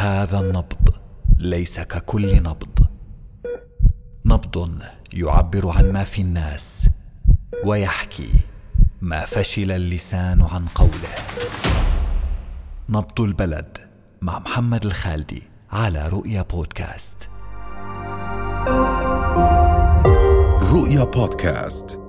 هذا النبض ليس ككل نبض. نبض يعبر عن ما في الناس ويحكي ما فشل اللسان عن قوله. نبض البلد مع محمد الخالدي على رؤيا بودكاست. رؤيا بودكاست.